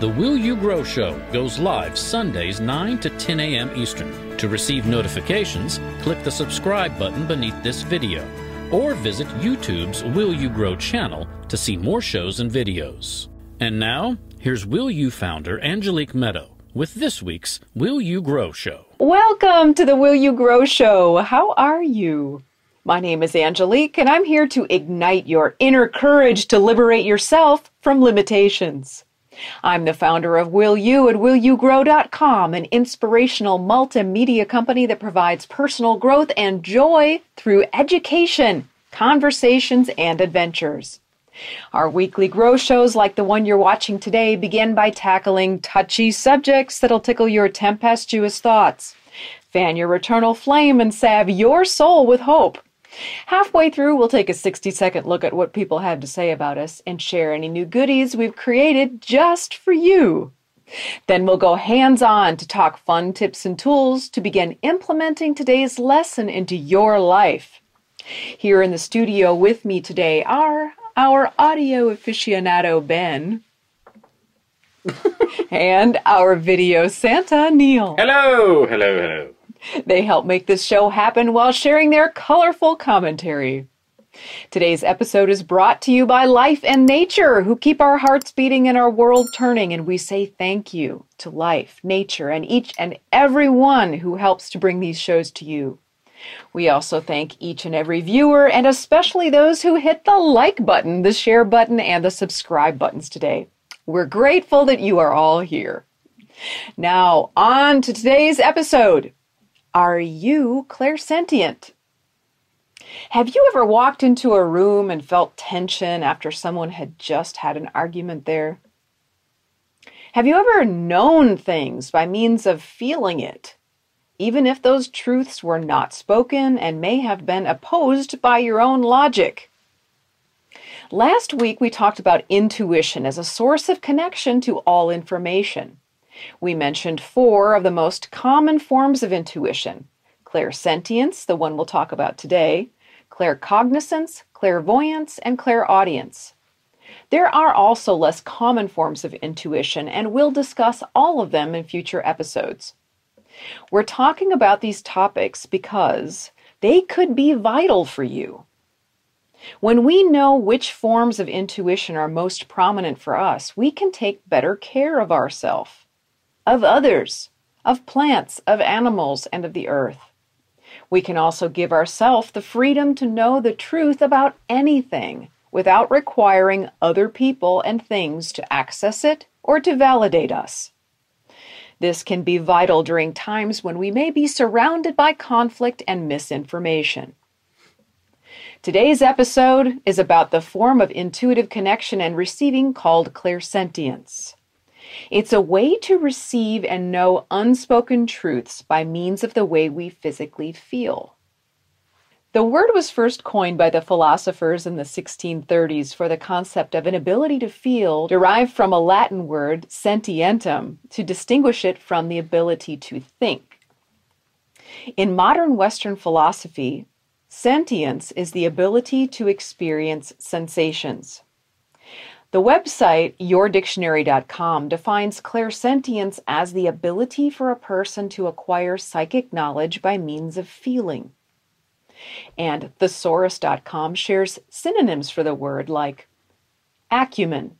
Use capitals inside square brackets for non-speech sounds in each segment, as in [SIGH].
The Will You Grow Show goes live Sundays 9 to 10 a.m. Eastern. To receive notifications, click the subscribe button beneath this video or visit YouTube's Will You Grow channel to see more shows and videos. And now, here's Will You founder Angelique Meadow with this week's Will You Grow Show. Welcome to the Will You Grow Show. How are you? My name is Angelique, and I'm here to ignite your inner courage to liberate yourself from limitations. I'm the founder of Will You at WillYouGrow.com, an inspirational multimedia company that provides personal growth and joy through education, conversations, and adventures. Our weekly grow shows, like the one you're watching today, begin by tackling touchy subjects that'll tickle your tempestuous thoughts, fan your eternal flame, and salve your soul with hope. Halfway through, we'll take a 60 second look at what people have to say about us and share any new goodies we've created just for you. Then we'll go hands on to talk fun tips and tools to begin implementing today's lesson into your life. Here in the studio with me today are our audio aficionado Ben [LAUGHS] and our video Santa Neil. Hello, hello, hello. They help make this show happen while sharing their colorful commentary. Today's episode is brought to you by Life and Nature, who keep our hearts beating and our world turning. And we say thank you to life, nature, and each and every one who helps to bring these shows to you. We also thank each and every viewer, and especially those who hit the like button, the share button, and the subscribe buttons today. We're grateful that you are all here. Now, on to today's episode. Are you clairsentient? Have you ever walked into a room and felt tension after someone had just had an argument there? Have you ever known things by means of feeling it, even if those truths were not spoken and may have been opposed by your own logic? Last week we talked about intuition as a source of connection to all information. We mentioned four of the most common forms of intuition clairsentience, the one we'll talk about today, claircognizance, clairvoyance, and clairaudience. There are also less common forms of intuition, and we'll discuss all of them in future episodes. We're talking about these topics because they could be vital for you. When we know which forms of intuition are most prominent for us, we can take better care of ourselves of others, of plants, of animals, and of the earth. We can also give ourselves the freedom to know the truth about anything without requiring other people and things to access it or to validate us. This can be vital during times when we may be surrounded by conflict and misinformation. Today's episode is about the form of intuitive connection and receiving called clairsentience. It's a way to receive and know unspoken truths by means of the way we physically feel. The word was first coined by the philosophers in the 1630s for the concept of an ability to feel, derived from a Latin word, sentientum, to distinguish it from the ability to think. In modern Western philosophy, sentience is the ability to experience sensations. The website yourdictionary.com defines clairsentience as the ability for a person to acquire psychic knowledge by means of feeling. And thesaurus.com shares synonyms for the word like acumen,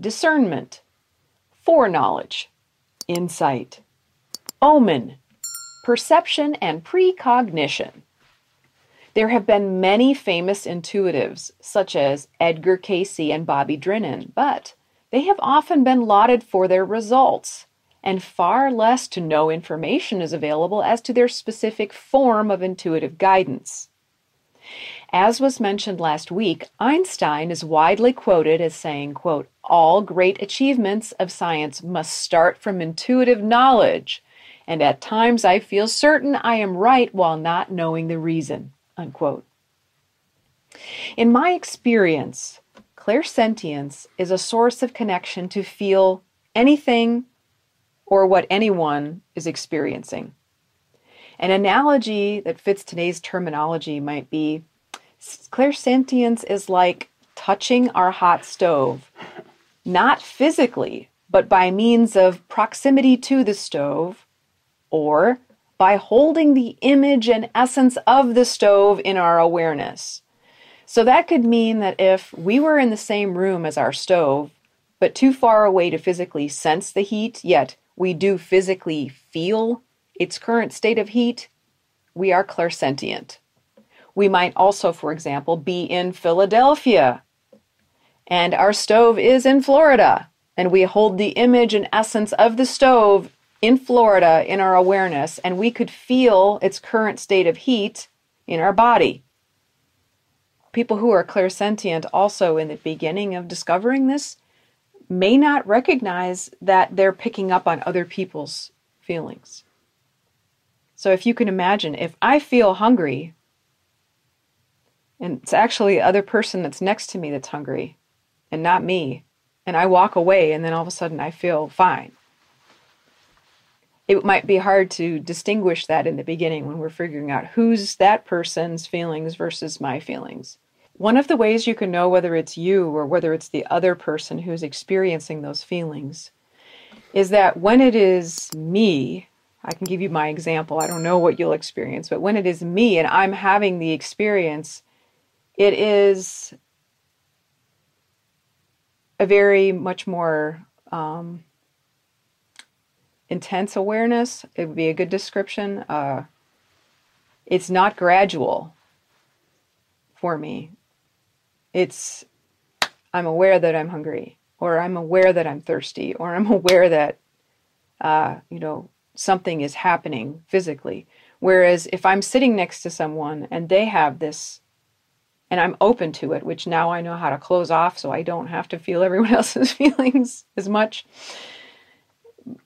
discernment, foreknowledge, insight, omen, perception, and precognition. There have been many famous intuitives, such as Edgar Cayce and Bobby Drennan, but they have often been lauded for their results, and far less to no information is available as to their specific form of intuitive guidance. As was mentioned last week, Einstein is widely quoted as saying, quote, All great achievements of science must start from intuitive knowledge, and at times I feel certain I am right while not knowing the reason. Unquote. In my experience, clairsentience is a source of connection to feel anything or what anyone is experiencing. An analogy that fits today's terminology might be clairsentience is like touching our hot stove, not physically, but by means of proximity to the stove or by holding the image and essence of the stove in our awareness. So that could mean that if we were in the same room as our stove, but too far away to physically sense the heat, yet we do physically feel its current state of heat, we are clairsentient. We might also, for example, be in Philadelphia and our stove is in Florida, and we hold the image and essence of the stove in Florida in our awareness, and we could feel its current state of heat in our body. People who are clairsentient, also in the beginning of discovering this, may not recognize that they're picking up on other people's feelings. So, if you can imagine, if I feel hungry, and it's actually the other person that's next to me that's hungry, and not me, and I walk away, and then all of a sudden I feel fine. It might be hard to distinguish that in the beginning when we're figuring out who's that person's feelings versus my feelings. One of the ways you can know whether it's you or whether it's the other person who's experiencing those feelings is that when it is me, I can give you my example. I don't know what you'll experience, but when it is me and I'm having the experience, it is a very much more um, intense awareness. It would be a good description. Uh, it's not gradual for me. It's I'm aware that I'm hungry, or I'm aware that I'm thirsty, or I'm [LAUGHS] aware that uh, you know something is happening physically. Whereas if I'm sitting next to someone and they have this and I'm open to it, which now I know how to close off so I don't have to feel everyone [LAUGHS] else's [LAUGHS] feelings as much.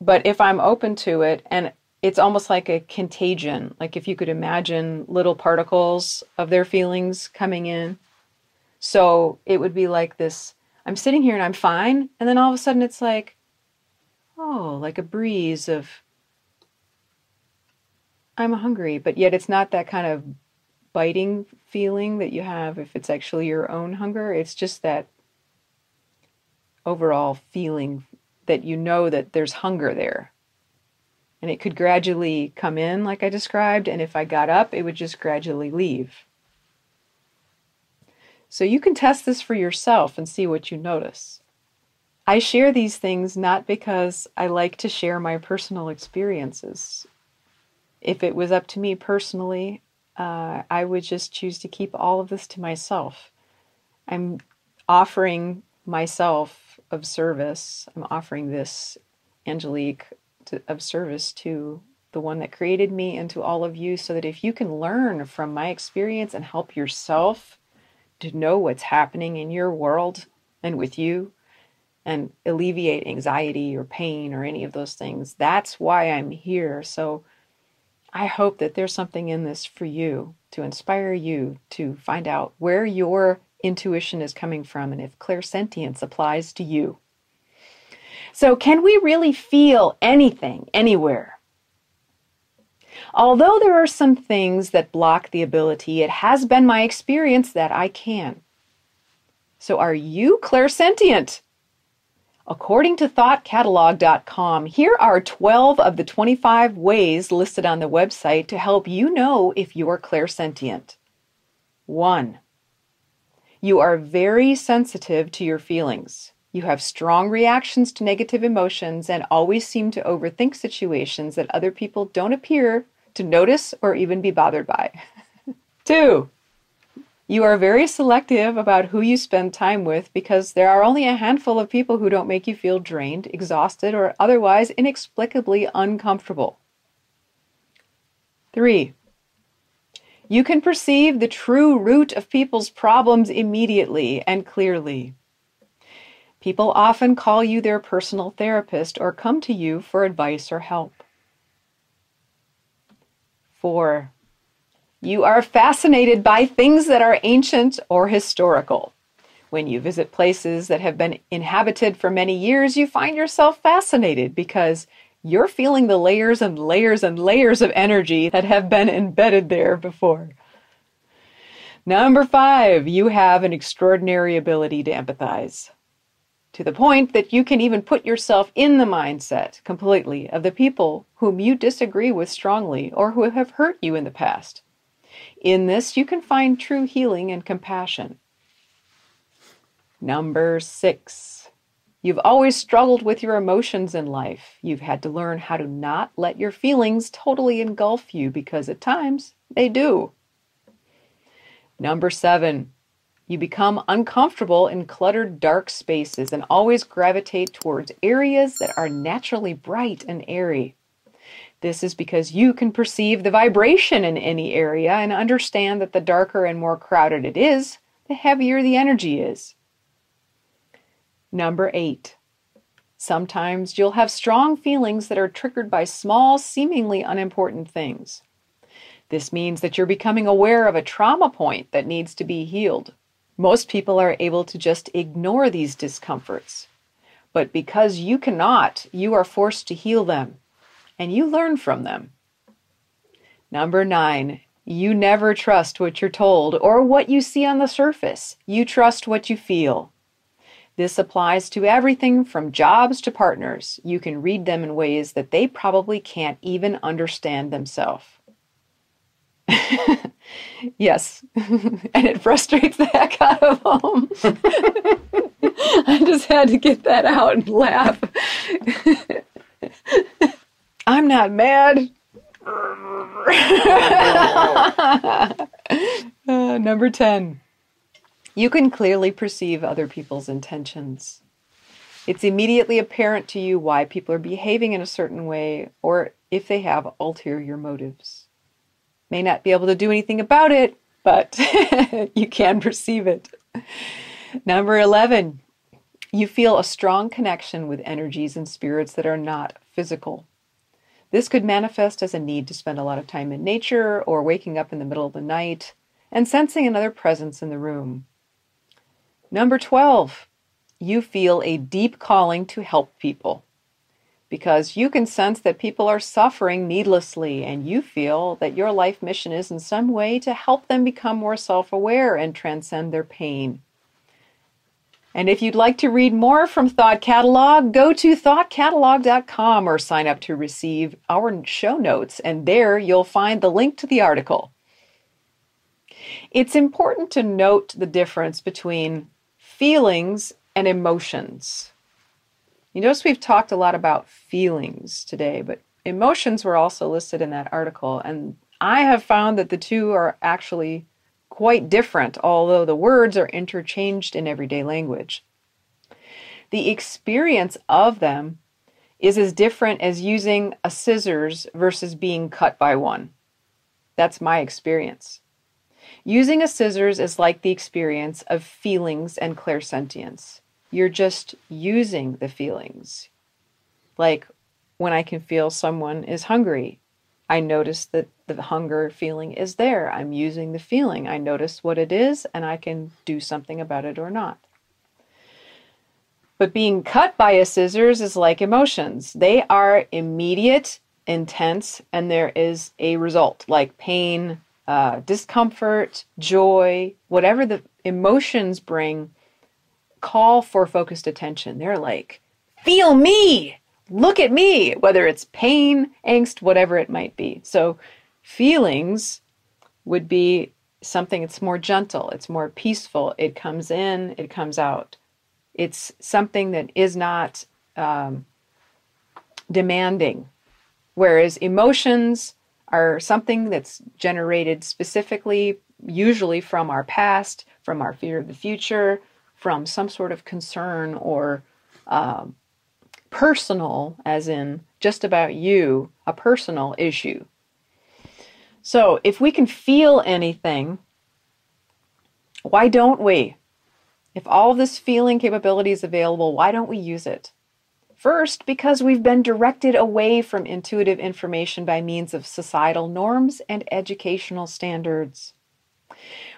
But if I'm open to it, and it's almost like a contagion, like if you could imagine little particles of their feelings coming in. So it would be like this I'm sitting here and I'm fine, and then all of a sudden it's like, oh, like a breeze of, I'm hungry, but yet it's not that kind of biting feeling that you have if it's actually your own hunger. It's just that overall feeling that you know that there's hunger there. And it could gradually come in, like I described, and if I got up, it would just gradually leave. So you can test this for yourself and see what you notice. I share these things not because I like to share my personal experiences. If it was up to me personally, uh, I would just choose to keep all of this to myself. I'm offering myself of service. I'm offering this, Angelique, to, of service to the one that created me and to all of you, so that if you can learn from my experience and help yourself to know what's happening in your world and with you and alleviate anxiety or pain or any of those things, that's why I'm here. So, I hope that there's something in this for you to inspire you to find out where your intuition is coming from and if clairsentience applies to you. So, can we really feel anything anywhere? Although there are some things that block the ability, it has been my experience that I can. So, are you clairsentient? According to thoughtcatalog.com, here are 12 of the 25 ways listed on the website to help you know if you're clairsentient. 1. You are very sensitive to your feelings. You have strong reactions to negative emotions and always seem to overthink situations that other people don't appear to notice or even be bothered by. [LAUGHS] 2. You are very selective about who you spend time with because there are only a handful of people who don't make you feel drained, exhausted, or otherwise inexplicably uncomfortable. 3. You can perceive the true root of people's problems immediately and clearly. People often call you their personal therapist or come to you for advice or help. 4. You are fascinated by things that are ancient or historical. When you visit places that have been inhabited for many years, you find yourself fascinated because you're feeling the layers and layers and layers of energy that have been embedded there before. Number five, you have an extraordinary ability to empathize. to the point that you can even put yourself in the mindset completely of the people whom you disagree with strongly or who have hurt you in the past. In this, you can find true healing and compassion. Number six, you've always struggled with your emotions in life. You've had to learn how to not let your feelings totally engulf you because at times they do. Number seven, you become uncomfortable in cluttered, dark spaces and always gravitate towards areas that are naturally bright and airy. This is because you can perceive the vibration in any area and understand that the darker and more crowded it is, the heavier the energy is. Number eight. Sometimes you'll have strong feelings that are triggered by small, seemingly unimportant things. This means that you're becoming aware of a trauma point that needs to be healed. Most people are able to just ignore these discomforts. But because you cannot, you are forced to heal them and you learn from them. Number nine, you never trust what you're told or what you see on the surface. You trust what you feel. This applies to everything from jobs to partners. You can read them in ways that they probably can't even understand themselves. [LAUGHS] yes, [LAUGHS] and it frustrates the heck out of them. [LAUGHS] I just had to get that out and laugh. I'm not mad. uh, number 10. You can clearly perceive other people's intentions. It's immediately apparent to you why people are behaving in a certain way or if they have ulterior motives. May not be able to do anything about it, but [LAUGHS] you can perceive it. Number 11, you feel a strong connection with energies and spirits that are not physical. This could manifest as a need to spend a lot of time in nature or waking up in the middle of the night and sensing another presence in the room. Number 12, you feel a deep calling to help people because you can sense that people are suffering needlessly and you feel that your life mission is in some way to help them become more self aware and transcend their pain. And if you'd like to read more from Thought Catalog, go to thoughtcatalog.com or sign up to receive our show notes, and there you'll find the link to the article. It's important to note the difference between feelings and emotions. You notice we've talked a lot about feelings today, but emotions were also listed in that article, and I have found that the two are actually quite different, although the words are interchanged in everyday language. The experience of them is as different as using a scissors versus being cut by one. That's my experience. Using a scissors is like the experience of feelings and clairsentience. You're just using the feelings. Like when I can feel someone is hungry, I notice that the hunger feeling is there. I'm using the feeling. I notice what it is and I can do something about it or not. But being cut by a scissors is like emotions. They are immediate, intense, and there is a result like pain, uh, discomfort, joy, whatever the emotions bring, call for focused attention. They're like, feel me, look at me, whether it's pain, angst, whatever it might be. So Feelings would be something that's more gentle, it's more peaceful. It comes in, it comes out. It's something that is not um, demanding. Whereas emotions are something that's generated specifically, usually from our past, from our fear of the future, from some sort of concern or um, personal, as in just about you, a personal issue. So, if we can feel anything, why don't we? If all of this feeling capability is available, why don't we use it? First, because we've been directed away from intuitive information by means of societal norms and educational standards.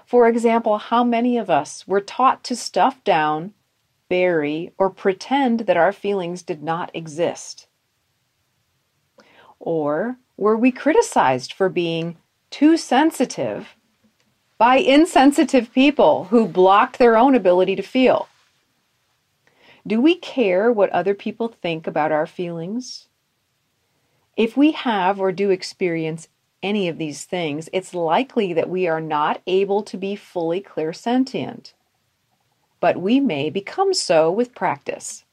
For example, how many of us were taught to stuff down, bury, or pretend that our feelings did not exist? Or were we criticized for being too sensitive by insensitive people who blocked their own ability to feel? Do we care what other people think about our feelings? If we have or do experience any of these things, it's likely that we are not able to be fully clairsentient. But we may become so with practice.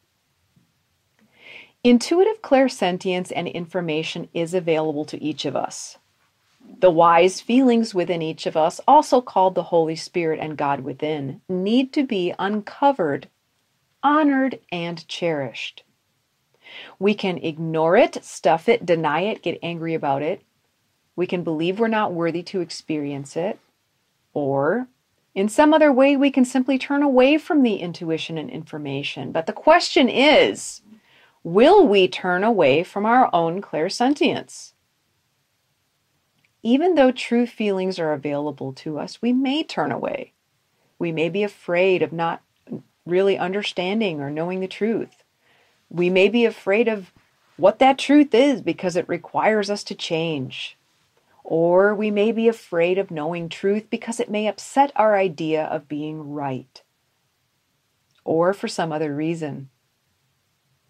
Intuitive clairsentience and information is available to each of us. The wise feelings within each of us, also called the Holy Spirit and God within, need to be uncovered, honored, and cherished. We can ignore it, stuff it, deny it, get angry about it, we can believe we're not worthy to experience it, or in some other way, we can simply turn away from the intuition and information. But the question is will we turn away from our own clairsentience? Even though true feelings are available to us, we may turn away. We may be afraid of not really understanding or knowing the truth. We may be afraid of what that truth is because it requires us to change. Or we may be afraid of knowing truth because it may upset our idea of being right. Or for some other reason.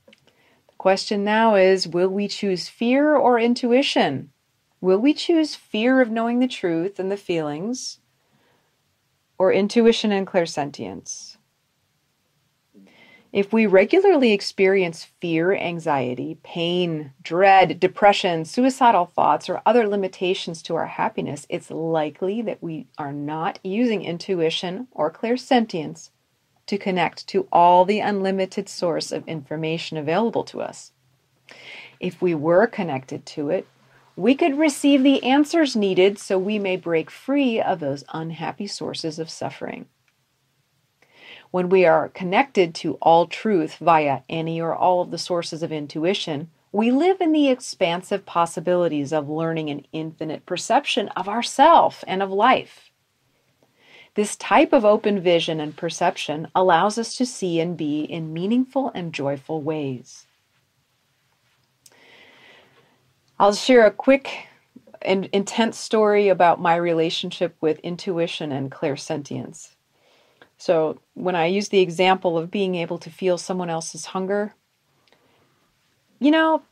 The question now is will we choose fear or intuition? Will we choose fear of knowing the truth and the feelings, or intuition and clairsentience? If we regularly experience fear, anxiety, pain, dread, depression, suicidal thoughts, or other limitations to our happiness, it's likely that we are not using intuition or clairsentience to connect to all the unlimited source of information available to us. If we were connected to it, we could receive the answers needed so we may break free of those unhappy sources of suffering. When we are connected to all truth via any or all of the sources of intuition, we live in the expansive possibilities of learning an infinite perception of ourself and of life. This type of open vision and perception allows us to see and be in meaningful and joyful ways. I'll share a quick and intense story about my relationship with intuition and clairsentience. So when I use the example of being able to feel someone else's hunger, you know,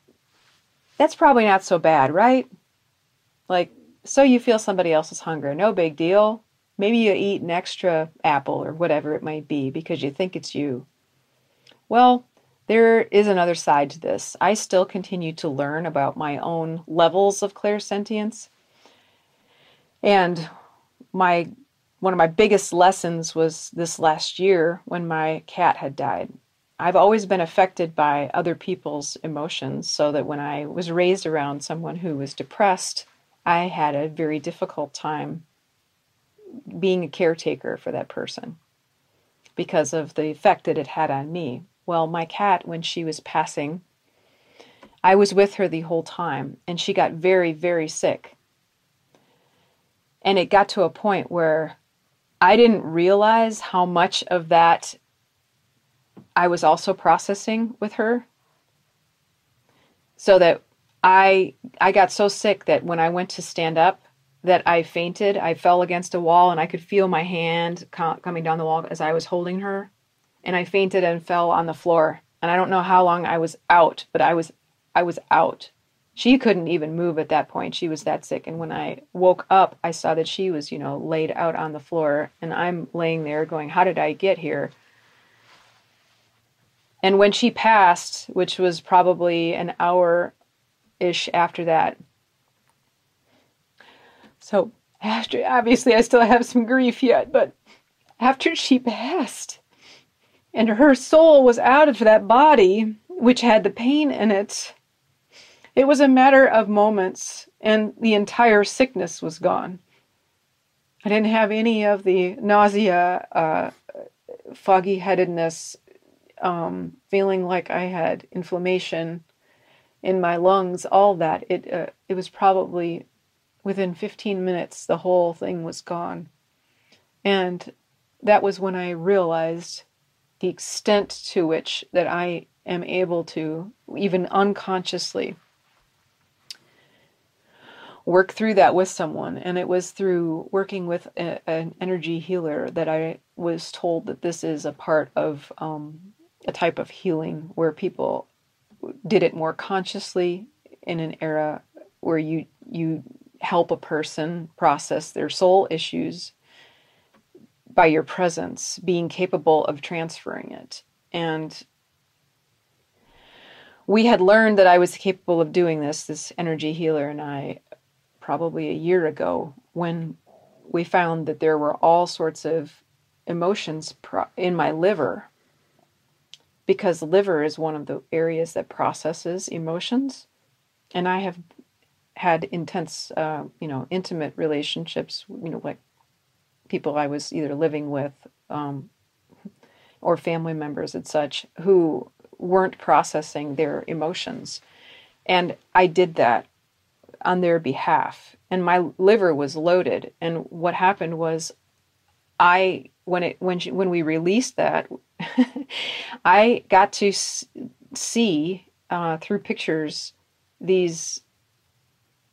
that's probably not so bad, right? Like, so you feel somebody else's hunger, no big deal. Maybe you eat an extra apple or whatever it might be because you think it's you. Well, there is another side to this. I still continue to learn about my own levels of clairsentience. And my one of my biggest lessons was this last year when my cat had died. I've always been affected by other people's emotions, so that when I was raised around someone who was depressed, I had a very difficult time being a caretaker for that person because of the effect that it had on me. Well, my cat, when she was passing, I was with her the whole time, and she got very, very sick. And it got to a point where I didn't realize how much of that I was also processing with her. So that I I got so sick that when I went to stand up that I fainted. I fell against a wall and I could feel my hand coming down the wall as I was holding her and I fainted and fell on the floor. And I don't know how long I was out, but I was I was out she couldn't even move at that point. She was that sick. And when I woke up, I saw that she was, you know, laid out on the floor. And I'm laying there going, How did I get here? And when she passed, which was probably an hour ish after that, so after, obviously, I still have some grief yet, but after she passed and her soul was out of that body, which had the pain in it, it was a matter of moments, and the entire sickness was gone. I didn't have any of the nausea, uh, foggy headedness, um, feeling like I had inflammation in my lungs, all that. It, uh, it was probably within 15 minutes, the whole thing was gone. And that was when I realized the extent to which that I am able to, even unconsciously, work through that with someone. And it was through working with a, an energy healer that I was told that this is a part of um, a type of healing where people did it more consciously in an era where you you help a person process their soul issues by your presence, being capable of transferring it. And we had learned that I was capable of doing this, this energy healer and I, probably a year ago when we found that there were all sorts of emotions in my liver. Because liver is one of the areas that processes emotions. And i have had intense uh, you know intimate relationships you know like people i was either living with um, or family members and such who weren't processing their emotions. And i did that on their behalf and my liver was loaded. And what happened was i when it when she, when we released that [LAUGHS] i got to see uh, through pictures these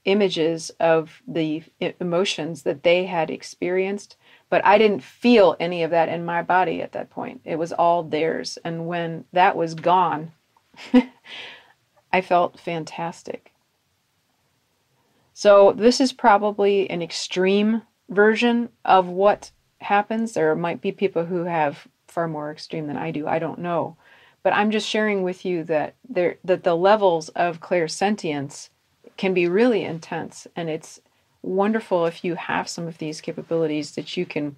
images of the emotions that they had experienced but i didn't feel any of that in my body at that point. It was all theirs. And when that was gone [LAUGHS] i felt fantastic so this is probably an extreme version of what happens. There might be people who have far more extreme than I do. I don't know. But I'm just sharing with you that there that the levels of clairsentience can be really intense and it's wonderful if you have some of these capabilities that you can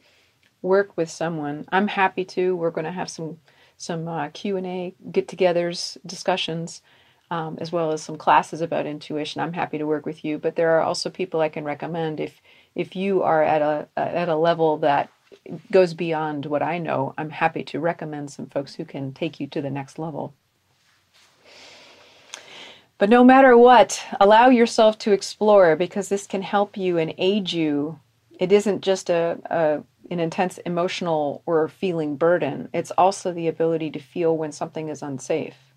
work with someone. I'm happy to. We're going to have some some uh, Q&A get-togethers, discussions um, as well as some classes about intuition. I'm happy to work with you, but there are also people I can recommend if if you are at a at a level that goes beyond what I know. I'm happy to recommend some folks who can take you to the next level. But no matter what, allow yourself to explore because this can help you and aid you. It isn't just a, a an intense emotional or feeling burden. It's also the ability to feel when something is unsafe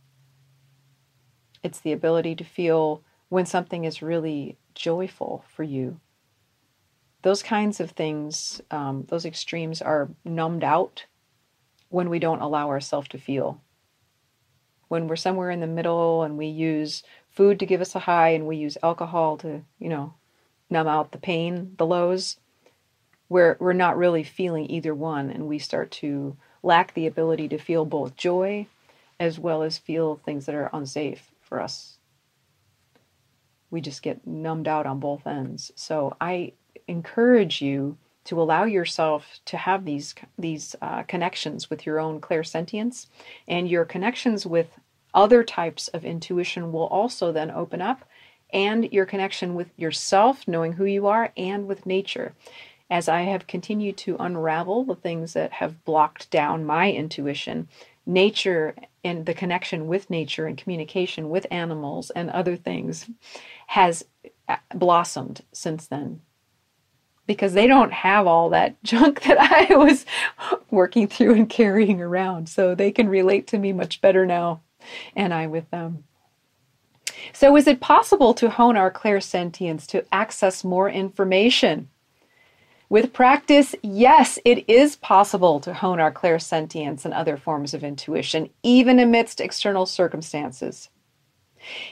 it's the ability to feel when something is really joyful for you. Those kinds of things, um, those extremes are numbed out when we don't allow ourselves to feel. When we're somewhere in the middle and we use food to give us a high and we use alcohol to, you know, numb out the pain, the lows, we're, we're not really feeling either one and we start to lack the ability to feel both joy as well as feel things that are unsafe for us. We just get numbed out on both ends. So I encourage you to allow yourself to have these these uh, connections with your own clairsentience, and your connections with other types of intuition will also then open up, and your connection with yourself, knowing who you are, and with nature. As I have continued to unravel the things that have blocked down my intuition, nature and the connection with nature and communication with animals and other things has uh, blossomed since then because they don't have all that [LAUGHS] junk that I was working through and carrying around. So they can relate to me much better now, and I with them. So, is it possible to hone our clairsentience to access more information? With practice, yes, it is possible to hone our clairsentience and other forms of intuition, even amidst external circumstances.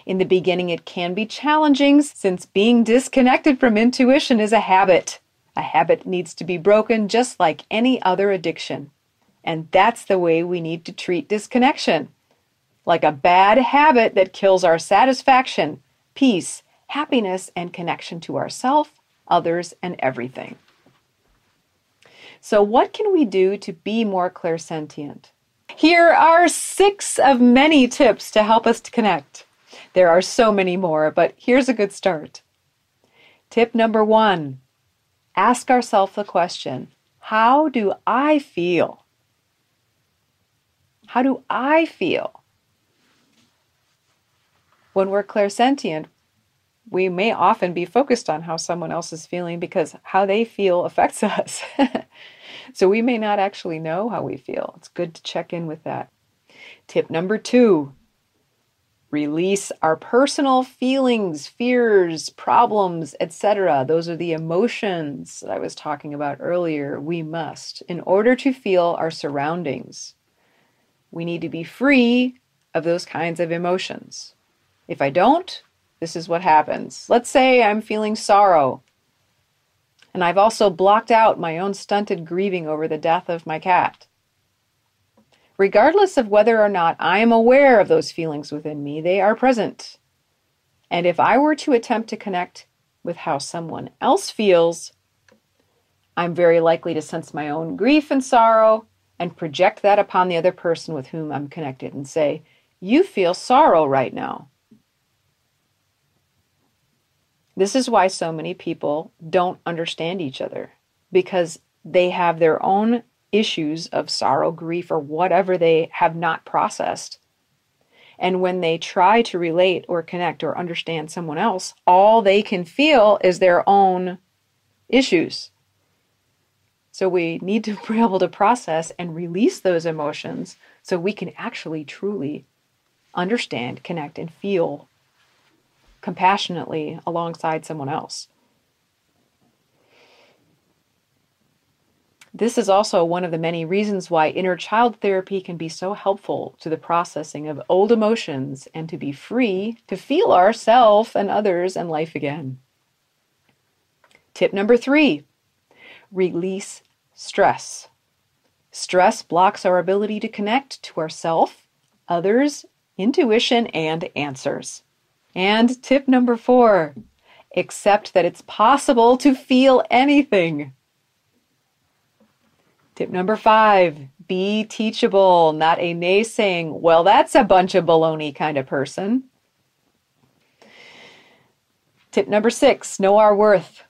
In the beginning, it can be challenging since being disconnected from intuition is a habit. A habit needs to be broken just like any other addiction. And that's the way we need to treat disconnection. Like a bad habit that kills our satisfaction, peace, happiness, and connection to ourself, others, and everything. So, what can we do to be more clairsentient? Here are six of many tips to help us to connect. There are so many more, but here's a good start. Tip number one ask ourselves the question How do I feel? How do I feel? When we're clairsentient, we may often be focused on how someone else is feeling because how they feel affects [LAUGHS] us. so we may not actually know how we feel. It's good to check in with that. Tip number two release our personal feelings, fears, problems, etc. Those are the emotions that I was talking about earlier. We must, in order to feel our surroundings. we need to be free of those kinds of emotions. If I don't, this is what happens. Let's say I'm feeling sorrow. And I've also blocked out my own stunted grieving over the death of my cat. Regardless of whether or not I am aware of those feelings within me, they are present. And if I were to attempt to connect with how someone else feels, I'm very likely to sense my own grief and sorrow and project that upon the other person with whom I'm connected and say, You feel sorrow right now. This is why so many people don't understand each other because they have their own issues of sorrow, grief, or whatever they have not processed. And when they try to relate or connect or understand someone else, all they can feel is their own issues. So we need to [LAUGHS] be able to process and release those emotions so we can actually truly understand, connect, and feel compassionately alongside someone else. This is also one of the many reasons why inner child therapy can be so helpful to the processing of old emotions and to be free to feel ourself and others and life again. Tip number three release stress. Stress blocks our ability to connect to ourself, others, intuition, and answers. And tip number four accept that it's possible to feel anything. Tip number five be teachable, not a naysaying, well, that's a bunch of baloney kind of person. Tip number six know our worth.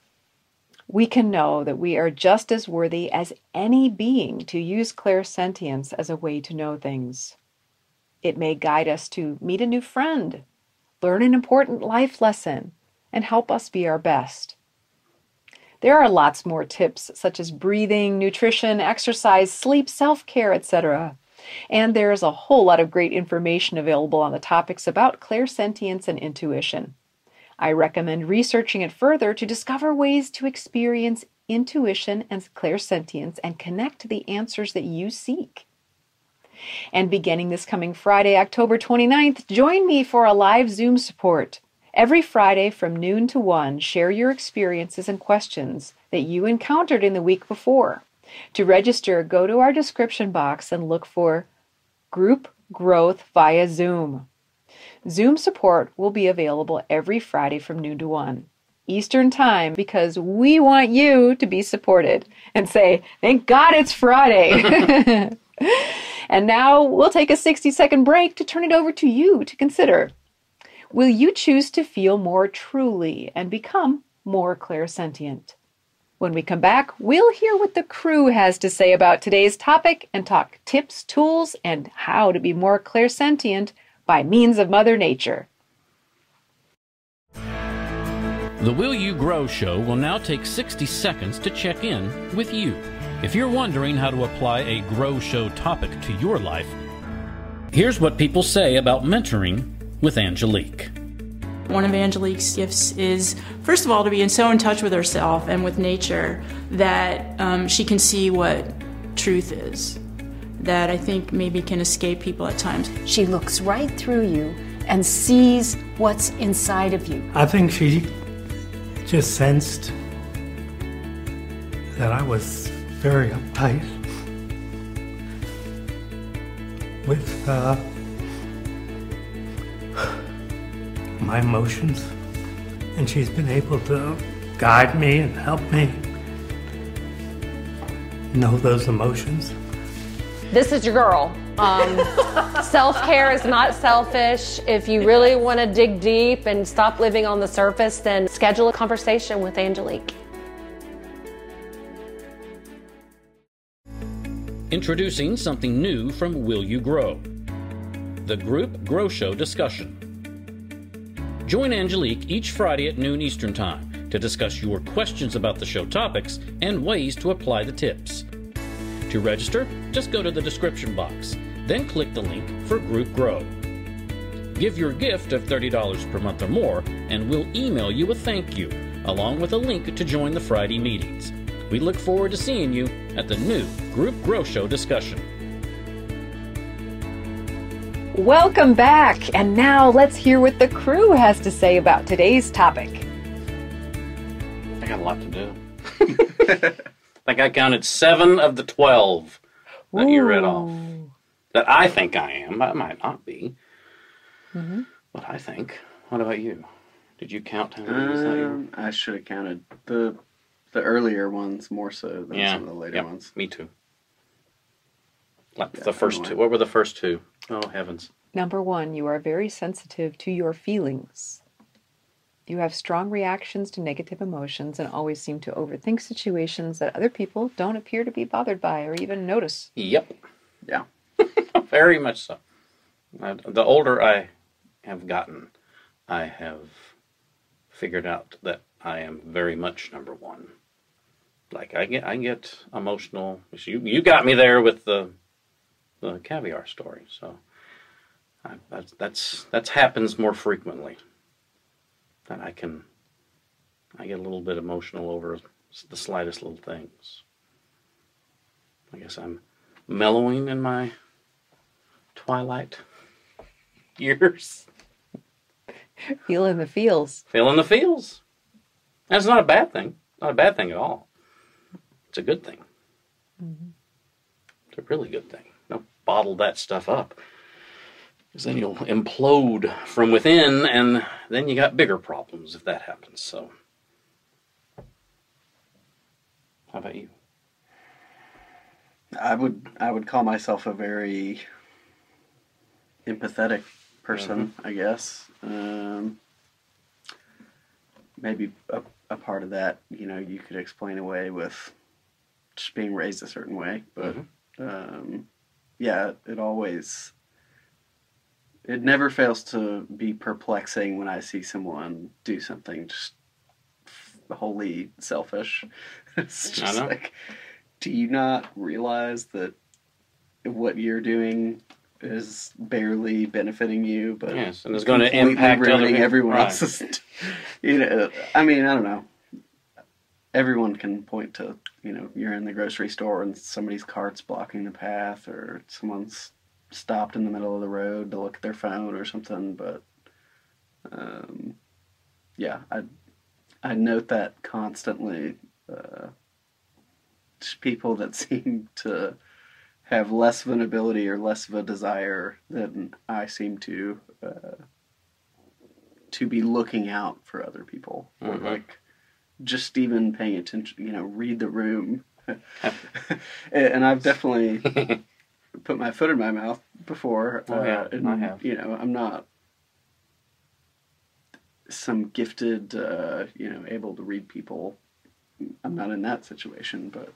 We can know that we are just as worthy as any being to use clairsentience as a way to know things. It may guide us to meet a new friend, learn an important life lesson, and help us be our best. There are lots more tips such as breathing, nutrition, exercise, sleep, self care, etc. And there is a whole lot of great information available on the topics about clairsentience and intuition. I recommend researching it further to discover ways to experience intuition and clairsentience and connect the answers that you seek. And beginning this coming Friday, October 29th, join me for a live Zoom support. Every Friday from noon to 1, share your experiences and questions that you encountered in the week before. To register, go to our description box and look for Group Growth via Zoom. Zoom support will be available every Friday from noon to 1 Eastern Time because we want you to be supported and say, Thank God it's Friday. [LAUGHS] [LAUGHS] and now we'll take a 60 second break to turn it over to you to consider. Will you choose to feel more truly and become more clairsentient? When we come back, we'll hear what the crew has to say about today's topic and talk tips, tools, and how to be more clairsentient by means of Mother Nature. The Will You Grow show will now take 60 seconds to check in with you. If you're wondering how to apply a Grow Show topic to your life, here's what people say about mentoring with Angelique. One of Angelique's gifts is, first of all, to be in so in touch with herself and with nature that um, she can see what truth is. That I think maybe can escape people at times. She looks right through you and sees what's inside of you. I think she just sensed that I was very uptight with uh, my emotions, and she's been able to guide me and help me know those emotions. This is your girl. Um, [LAUGHS] Self care is not selfish. If you really want to dig deep and stop living on the surface, then schedule a conversation with Angelique. Introducing something new from Will You Grow? The Group Grow Show discussion. Join Angelique each Friday at noon Eastern Time to discuss your questions about the show topics and ways to apply the tips. To register, just go to the description box, then click the link for Group Grow. Give your gift of $30 per month or more, and we'll email you a thank you, along with a link to join the Friday meetings. We look forward to seeing you at the new Group Grow Show discussion. Welcome back. And now let's hear what the crew has to say about today's topic. I got a lot to do. [LAUGHS] I think I counted seven of the 12 that you read off. That I think I am. I might not be. But I think. What about you? Did you count how many? Was that Um, I should have counted the the earlier ones more so than yeah. some of the later yep, ones. Me too. Like Yeah, the first anyway. two. What were the first two? Oh, heavens. Number one, you are very sensitive to your feelings. You have strong reactions to negative emotions and always seem to overthink situations that other people don't appear to be bothered by or even notice. Yep. Yeah. [LAUGHS] Very much so. Uh, the older I have gotten, I have figured out that I am very much number one. Like I get, I get emotional. You, you got me there with the, the caviar story. So, I, that's that's that's happens more frequently. That I can, I get a little bit emotional over the slightest little things. I guess I'm mellowing in my twilight [LAUGHS] years. Feeling the feels. Feeling the feels. That's not a bad thing. Not a bad thing at all. It's a good thing. It's a really good thing. Don't bottle that stuff up. Because then you'll implode from within, and then you got bigger problems if that happens. So, how about you? I would I would call myself a very empathetic person, I guess. Um, maybe a, a part of that, you know, you could explain away with just being raised a certain way, but um, yeah, it always it never fails to be perplexing when I see someone do something just wholly selfish. [LAUGHS] it's just like, do you not realize that what you're doing is barely benefiting you, but Yes, and it's going to impact ruining everyone Right. else's. [LAUGHS] You know, I mean, I don't know. Everyone can point to, you know, you're in the grocery store and somebody's cart's blocking the path, or someone's stopped in the middle of the road to look at their phone or something. But, um, yeah, I I note that constantly. Uh, people that [LAUGHS] seem to have less of an ability or less of a desire than I seem to uh, to be looking out for other people or Mhm. like just even paying attention. You know, read the room. [LAUGHS] and I've definitely [LAUGHS] put my foot in my mouth before. Oh, yeah, and, I have. You know, I'm not some gifted, uh, you know, able to read people. I'm not in that situation, but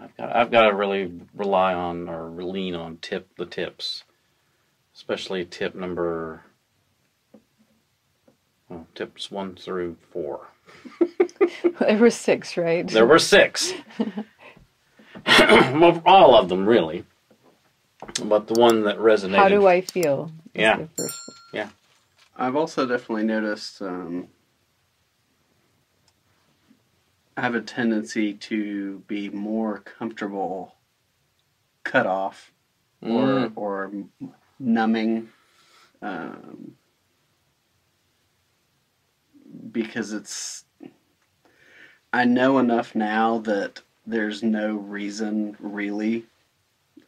I've got, I've got to really rely on or lean on tip the tips, especially tip number. Well, tips one through four. [LAUGHS] [LAUGHS] There were six, right? There were six. [LAUGHS] well, all of them really, but the one that resonated. How do I feel? is Yeah. the first one. I've also definitely noticed um, I have a tendency to be more comfortable cut off or Mm. or numbing um, because it's I know enough now that there's no reason really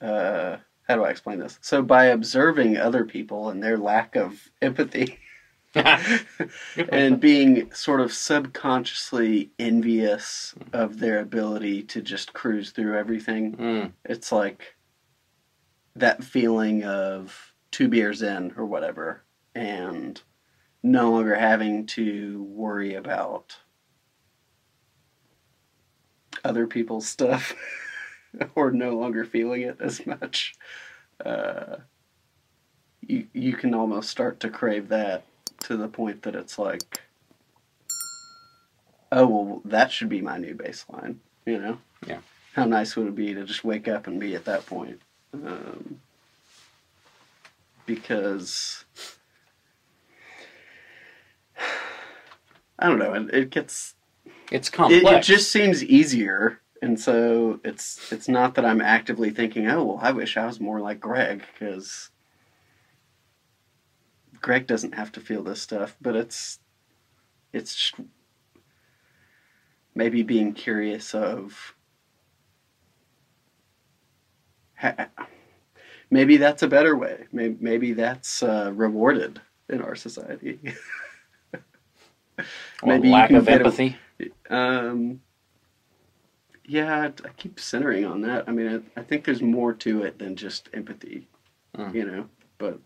uh, how do I explain this? So by observing other people and their lack of empathy [LAUGHS] and being sort of subconsciously envious of their ability to just cruise through everything, Mm. it's like that feeling of two beers in or whatever and no longer having to worry about other people's stuff [LAUGHS] or no longer feeling it as much uh, you you can almost start to crave that to the point that it's like oh well that should be my new baseline you know Yeah. how nice would it be to just wake up and be at that point um, because [SIGHS] I don't know. It, it gets It's it, complex. it just seems easier, and so it's it's not that I'm actively thinking, oh well, I wish I was more like Greg because Greg doesn't have to feel this stuff, but it's it's just maybe being curious of maybe that's a better way. Maybe, maybe that's uh, rewarded in our society. [LAUGHS] You lack can of get a- empathy. Um, yeah, I, I keep centering on that. I mean, I, I think there's more to it than just empathy, Mm. you know. But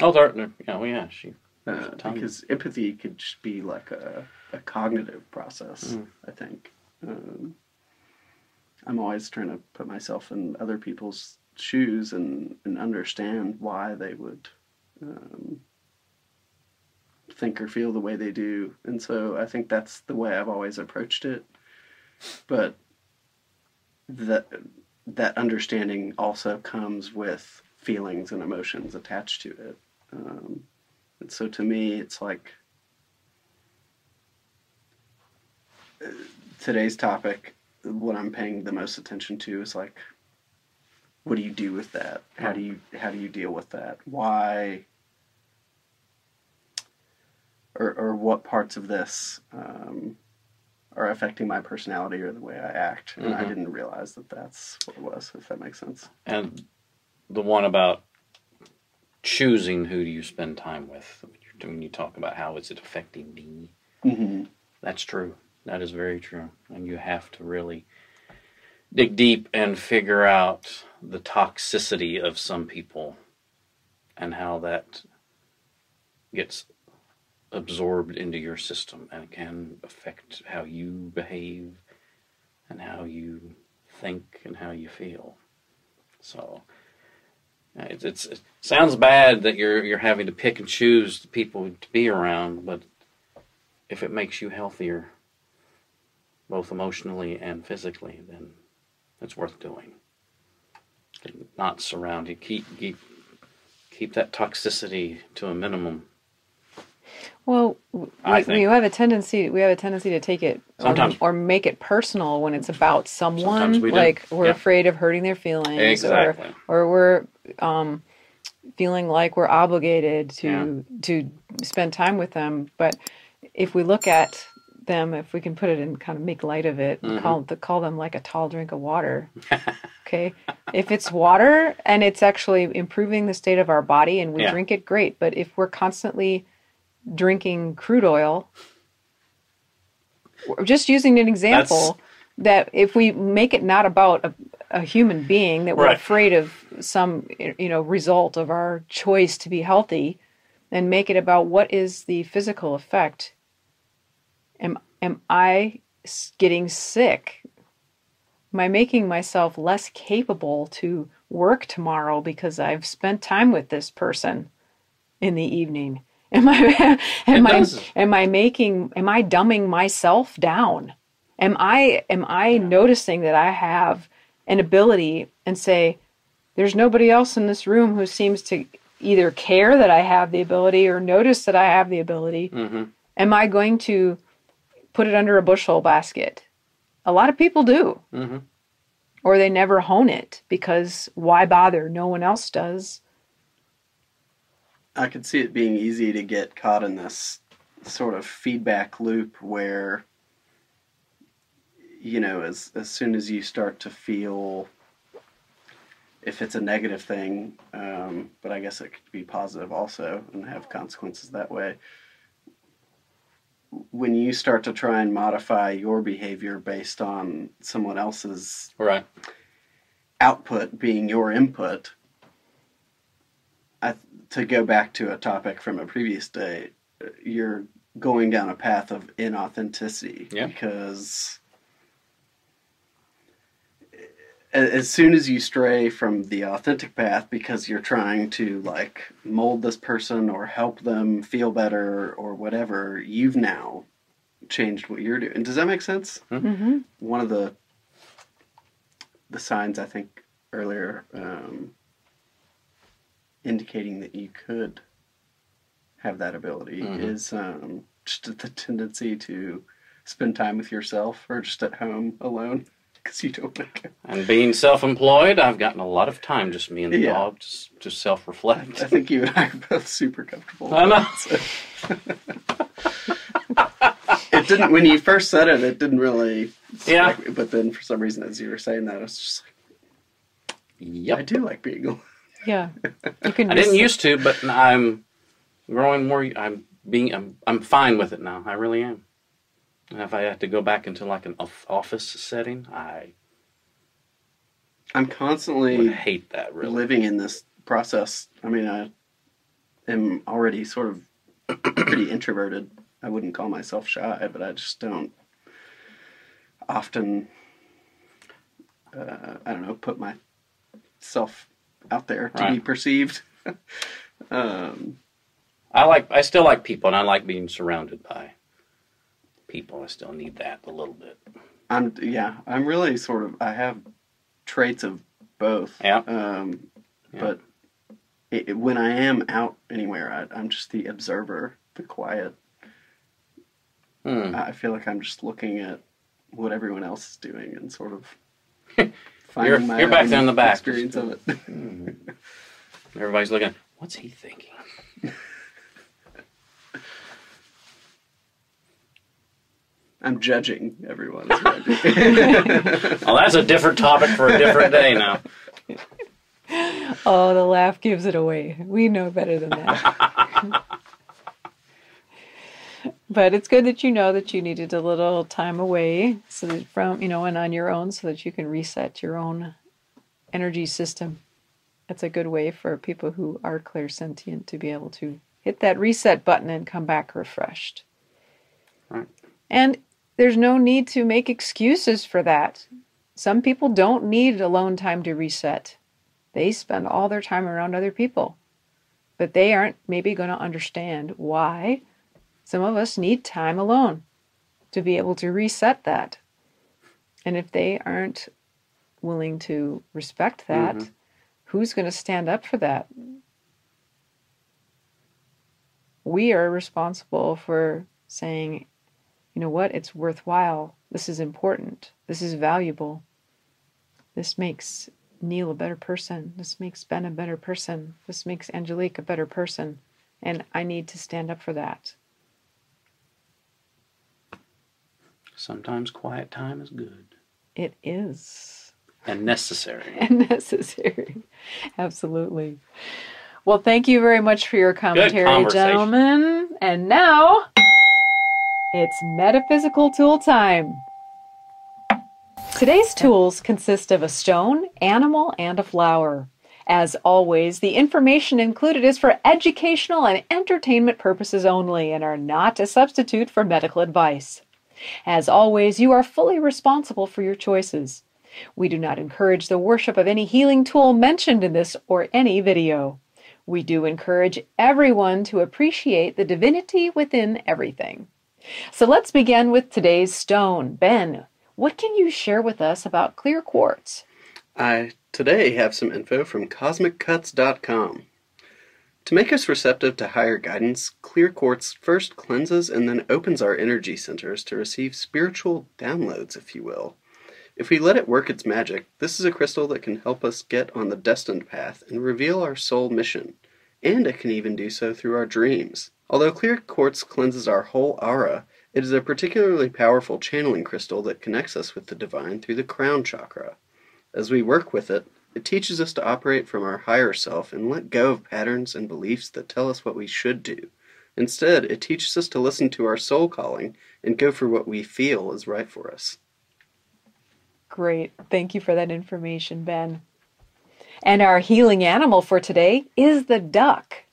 Oh, there, there, yeah, well, yeah, she. uh, because empathy could just be like a, a cognitive process. Mm. I think um, I'm always trying to put myself in other people's shoes and, and understand why they would um, think or feel the way they do. And so I think that's the way I've always approached it. But that that understanding also comes with feelings and emotions attached to it. Um, and so to me, it's like uh, today's topic, what I'm paying the most attention to is like, what do you do with that? How do you how do you deal with that? Why? Or or what parts of this um, are affecting my personality or the way I act? And I Mhm. didn't realize that that's what it was. If that makes sense. And the one about choosing who do you spend time with when you, when you talk about how is it affecting me, Mm-hmm. that's true. That is very true. And you have to really dig deep and figure out the toxicity of some people and how that gets absorbed into your system and can affect how you behave and how you think and how you feel. So uh, it's, it's it sounds bad that you're you're having to pick and choose the people to be around, but if it makes you healthier, both emotionally and physically, then it's worth doing. Not surround you. Keep keep keep that toxicity to a minimum. Well, we, we have a tendency we have a tendency to take it or, Sometimes. or make it personal when it's about someone. We. Like we're Yeah. afraid of hurting their feelings, Exactly. or or we're um, feeling like we're obligated to to spend time with them. But if we look at them, if we can put it in kind of make light of it, Mm-hmm. call call them like a tall drink of water. [LAUGHS] okay, if it's water and it's actually improving the state of our body and we Yeah. drink it, great. But if we're constantly drinking crude oil, just using an example that if we make it not about a, a human being that we're Right. afraid of some you know result of our choice to be healthy and make it about what is the physical effect. Am am i getting sick? Am i making myself less capable to work tomorrow because i've spent time with this person in the evening [LAUGHS] am i [LAUGHS] am i am i making am i dumbing myself down? Am i am i noticing that i have an ability and say there's nobody else in this room who seems to either care that i have the ability or notice that i have the ability? Mm-hmm. am i going to put it under a bushel basket? A lot of people do. Mhm. or they never hone it because why bother? No one else does I could see it being easy to get caught in this sort of feedback loop where, you know, as as soon as you start to feel if it's a negative thing, um, but I guess it could be positive also and have consequences that way. When you start to try and modify your behavior based on someone else's Right. output being your input, I, to go back to a topic from a previous day, you're going down a path of inauthenticity Yeah. because as soon as you stray from the authentic path because you're trying to like mold this person or help them feel better or whatever, you've now changed what you're doing. Does that make sense? mm-hmm. one of the the signs I think earlier um, indicating that you could have that ability Mhm. is um, just the tendency to spend time with yourself or just at home alone. because you don't want to go. And being self-employed, I've gotten a lot of time, just me and the Yeah. dog, just to self-reflect. I think you and I are both super comfortable. I know. It didn't when you first said it. It didn't really. Yeah. me, But then for some reason, as you were saying that, I was just like, Yeah. I do like being alone. Yeah. You can I didn't just- used to, but I'm growing more. I'm being. I'm. I'm fine with it now. I really am. And if I had to go back into like an office setting, I I'm would constantly hate that. Really. living in this process. I mean, I am already sort of pretty introverted. I wouldn't call myself shy, but I just don't often. Uh, I don't know. Put myself out there to be perceived. [LAUGHS] um, I like. I still like people, and I like being surrounded by people. I still need that a little bit. I'm yeah. I'm really sort of. I have traits of both. Yeah. Um, Yeah. But it, it- when I am out anywhere, I, I'm just the observer, the quiet. Hmm. I feel like I'm just looking at what everyone else is doing and sort of [LAUGHS] You're- my you're back own there in the back. experience of it. Mm-hmm. Everybody's looking. What's he thinking? I'm judging everyone. is what I do. [LAUGHS] Oh, that's a different topic for a different day now. [LAUGHS] Oh, the laugh gives it away. We know better than that. [LAUGHS] but it's good that you know that you needed a little time away so that from, you know, and on your own so that you can reset your own energy system. That's a good way for people who are clairsentient to be able to hit that reset button and come back refreshed. Right. And there's no need to make excuses for that. Some people don't need alone time to reset they spend all their time around other people. But they aren't maybe going to understand why some of us need time alone to be able to reset that. And if they aren't willing to respect that, Mhm. who's going to stand up for that? We are responsible for saying, you know what, it's worthwhile. This is important. This is valuable. This makes Neil a better person. This makes Ben a better person. This makes Angelique a better person. And I need to stand up for that. Sometimes quiet time is good It is and necessary. [LAUGHS] and necessary. Absolutely. Well, thank you very much for your commentary, gentlemen. And now it's metaphysical tool time. Today's tools consist of a stone, animal, and a flower. As always, the information included is for educational and entertainment purposes only and are not a substitute for medical advice. As always, you are fully responsible for your choices. We do not encourage the worship of any healing tool mentioned in this or any video. We do encourage everyone to appreciate the divinity within everything. So let's begin with today's stone. Ben, what can you share with us about clear quartz? I today have some info from CosmicCuts.com. To make us receptive to higher guidance, clear quartz first cleanses and then opens our energy centers to receive spiritual downloads, if you will. If we let it work its magic, this is a crystal that can help us get on the destined path and reveal our soul mission, and it can even do so through our dreams. Although clear quartz cleanses our whole aura, it is a particularly powerful channeling crystal that connects us with the divine through the crown chakra. As we work with it, it teaches us to operate from our higher self and let go of patterns and beliefs that tell us what we should do. Instead, it teaches us to listen to our soul calling and go for what we feel is right for us. Great. Thank you for that information, Ben. And our healing animal for today is the duck.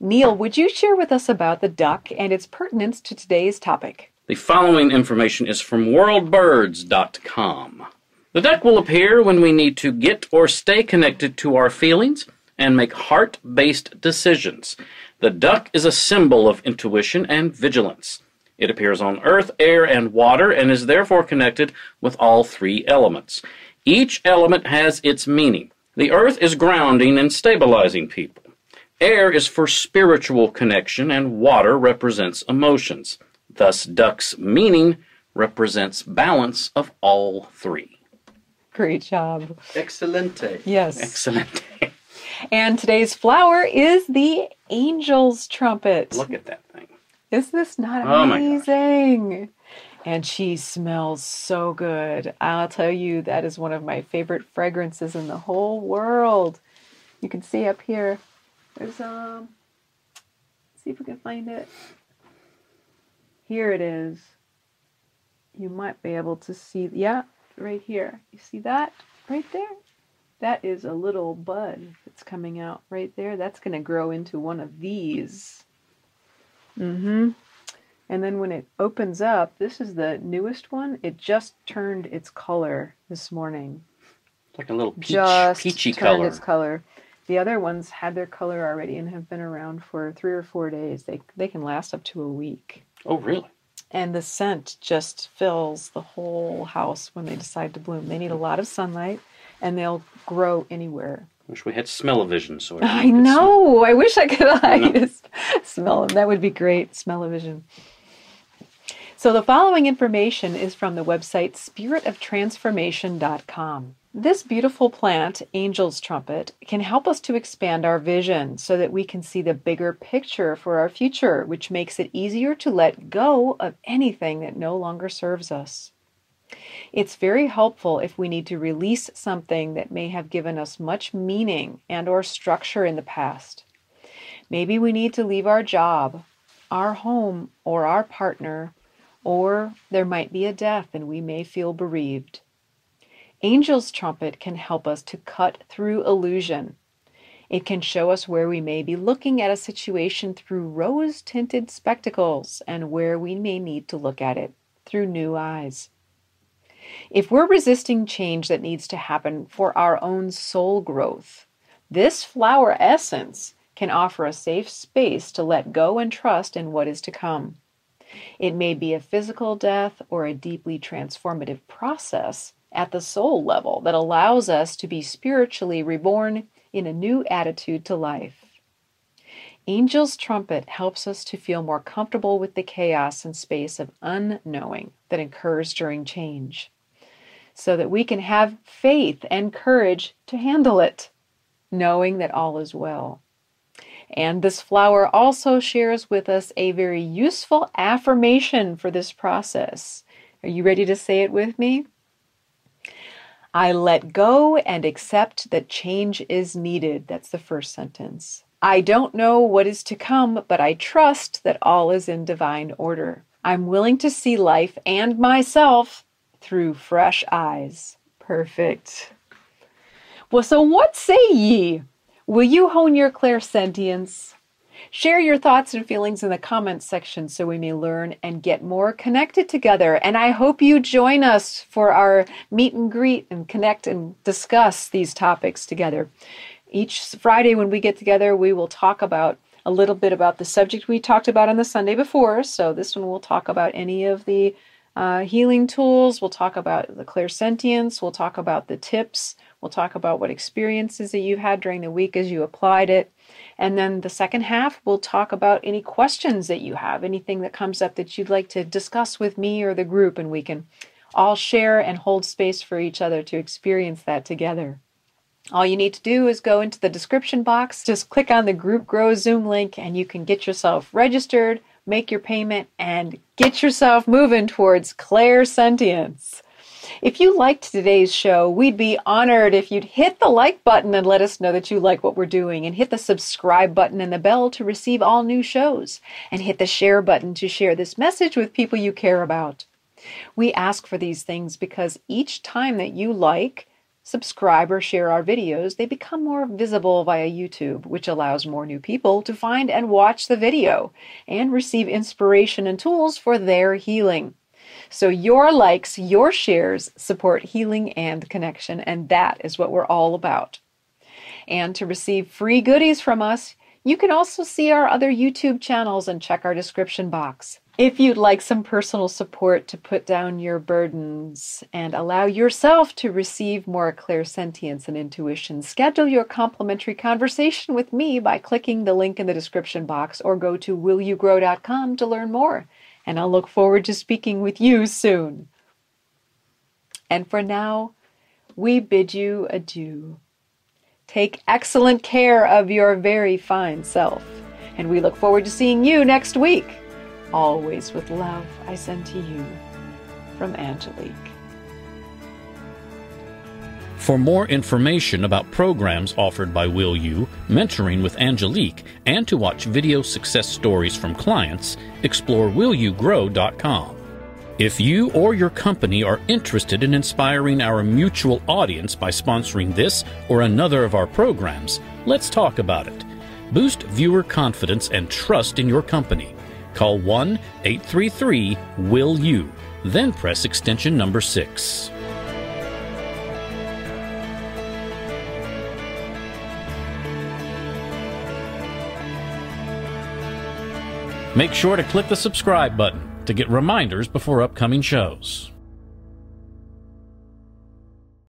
Neil, would you share with us about the duck and its pertinence to today's topic? The following information is from worldbirds.com. The duck will appear when we need to get or stay connected to our feelings and make heart based decisions. The duck is a symbol of intuition and vigilance. It appears on earth, air, and water and is therefore connected with all three elements. Each element has its meaning. The earth is grounding and stabilizing people. Air is for spiritual connection, and water represents emotions. Thus, duck's meaning represents balance of all three. Great job. Excelente. Yes. Excellent. And today's flower is the angel's trumpet. Look at that thing. Is this not Oh my amazing? And she smells so good. I'll tell you, that is one of my favorite fragrances in the whole world. You can see up here. There's um. See if we can find it. Here it is. You might be able to see. Yeah, right here. You see that right there? That is a little bud that's coming out right there. That's going to grow into one of these. Mm-hmm. And then when it opens up, this is the newest one. It just turned its color this morning. It's like a little peach, just peachy turned color. its color. The other ones had their color already and have been around for three or four days. They they can last up to a week. Oh, really? And the scent just fills the whole house when they decide to bloom. They need a lot of sunlight and they'll grow anywhere. Wish we had smell-o-vision so I know. I wish I could I just [LAUGHS] smell them. That would be great. Smell-o-vision. So the following information is from the website spiritoftransformation.com. This beautiful plant, Angel's Trumpet, can help us to expand our vision so that we can see the bigger picture for our future, which makes it easier to let go of anything that no longer serves us. It's very helpful if we need to release something that may have given us much meaning and or structure in the past. Maybe we need to leave our job, our home, or our partner, or there might be a death and we may feel bereaved. Angel's trumpet can help us to cut through illusion. It can show us where we may be looking at a situation through rose tinted spectacles and where we may need to look at it through new eyes. If we're resisting change that needs to happen for our own soul growth, this flower essence can offer a safe space to let go and trust in what is to come. It may be a physical death or a deeply transformative process at the soul level that allows us to be spiritually reborn in a new attitude to life. Angel's trumpet helps us to feel more comfortable with the chaos and space of unknowing that occurs during change, so that we can have faith and courage to handle it, knowing that all is well. And this flower also shares with us a very useful affirmation for this process. Are you ready to say it with me? I let go and accept that change is needed. That's the first sentence. I don't know what is to come, but I trust that all is in divine order. I'm willing to see life and myself through fresh eyes. Perfect. Well, so what say ye? Will you hone your clairsentience? Share your thoughts and feelings in the comments section so we may learn and get more connected together. And I hope you join us for our meet and greet and connect and discuss these topics together. Each Friday, when we get together, we will talk about a little bit about the subject we talked about on the Sunday before. So, this one we'll talk about any of the uh, healing tools. We'll talk about the clairsentience. We'll talk about the tips. We'll talk about what experiences that you've had during the week as you applied it. And then the second half, we'll talk about any questions that you have, anything that comes up that you'd like to discuss with me or the group, and we can all share and hold space for each other to experience that together. All you need to do is go into the description box, just click on the Group Grow Zoom link, and you can get yourself registered, make your payment, and get yourself moving towards clairsentience. If you liked today's show, we'd be honored if you'd hit the like button and let us know that you like what we're doing, and hit the subscribe button and the bell to receive all new shows, and hit the share button to share this message with people you care about. We ask for these things because each time that you like, subscribe, or share our videos, they become more visible via YouTube, which allows more new people to find and watch the video and receive inspiration and tools for their healing. So, your likes, your shares support healing and connection, and that is what we're all about. And to receive free goodies from us, you can also see our other YouTube channels and check our description box. If you'd like some personal support to put down your burdens and allow yourself to receive more clairsentience and intuition, schedule your complimentary conversation with me by clicking the link in the description box or go to willyougrow.com to learn more. And I'll look forward to speaking with you soon. And for now, we bid you adieu. Take excellent care of your very fine self, and we look forward to seeing you next week. Always with love, I send to you from Angelique. For more information about programs offered by Will You, mentoring with Angelique, and to watch video success stories from clients, explore willyougrow.com. If you or your company are interested in inspiring our mutual audience by sponsoring this or another of our programs, let's talk about it. Boost viewer confidence and trust in your company. Call 1 833 Will You, then press extension number 6. Make sure to click the subscribe button to get reminders before upcoming shows.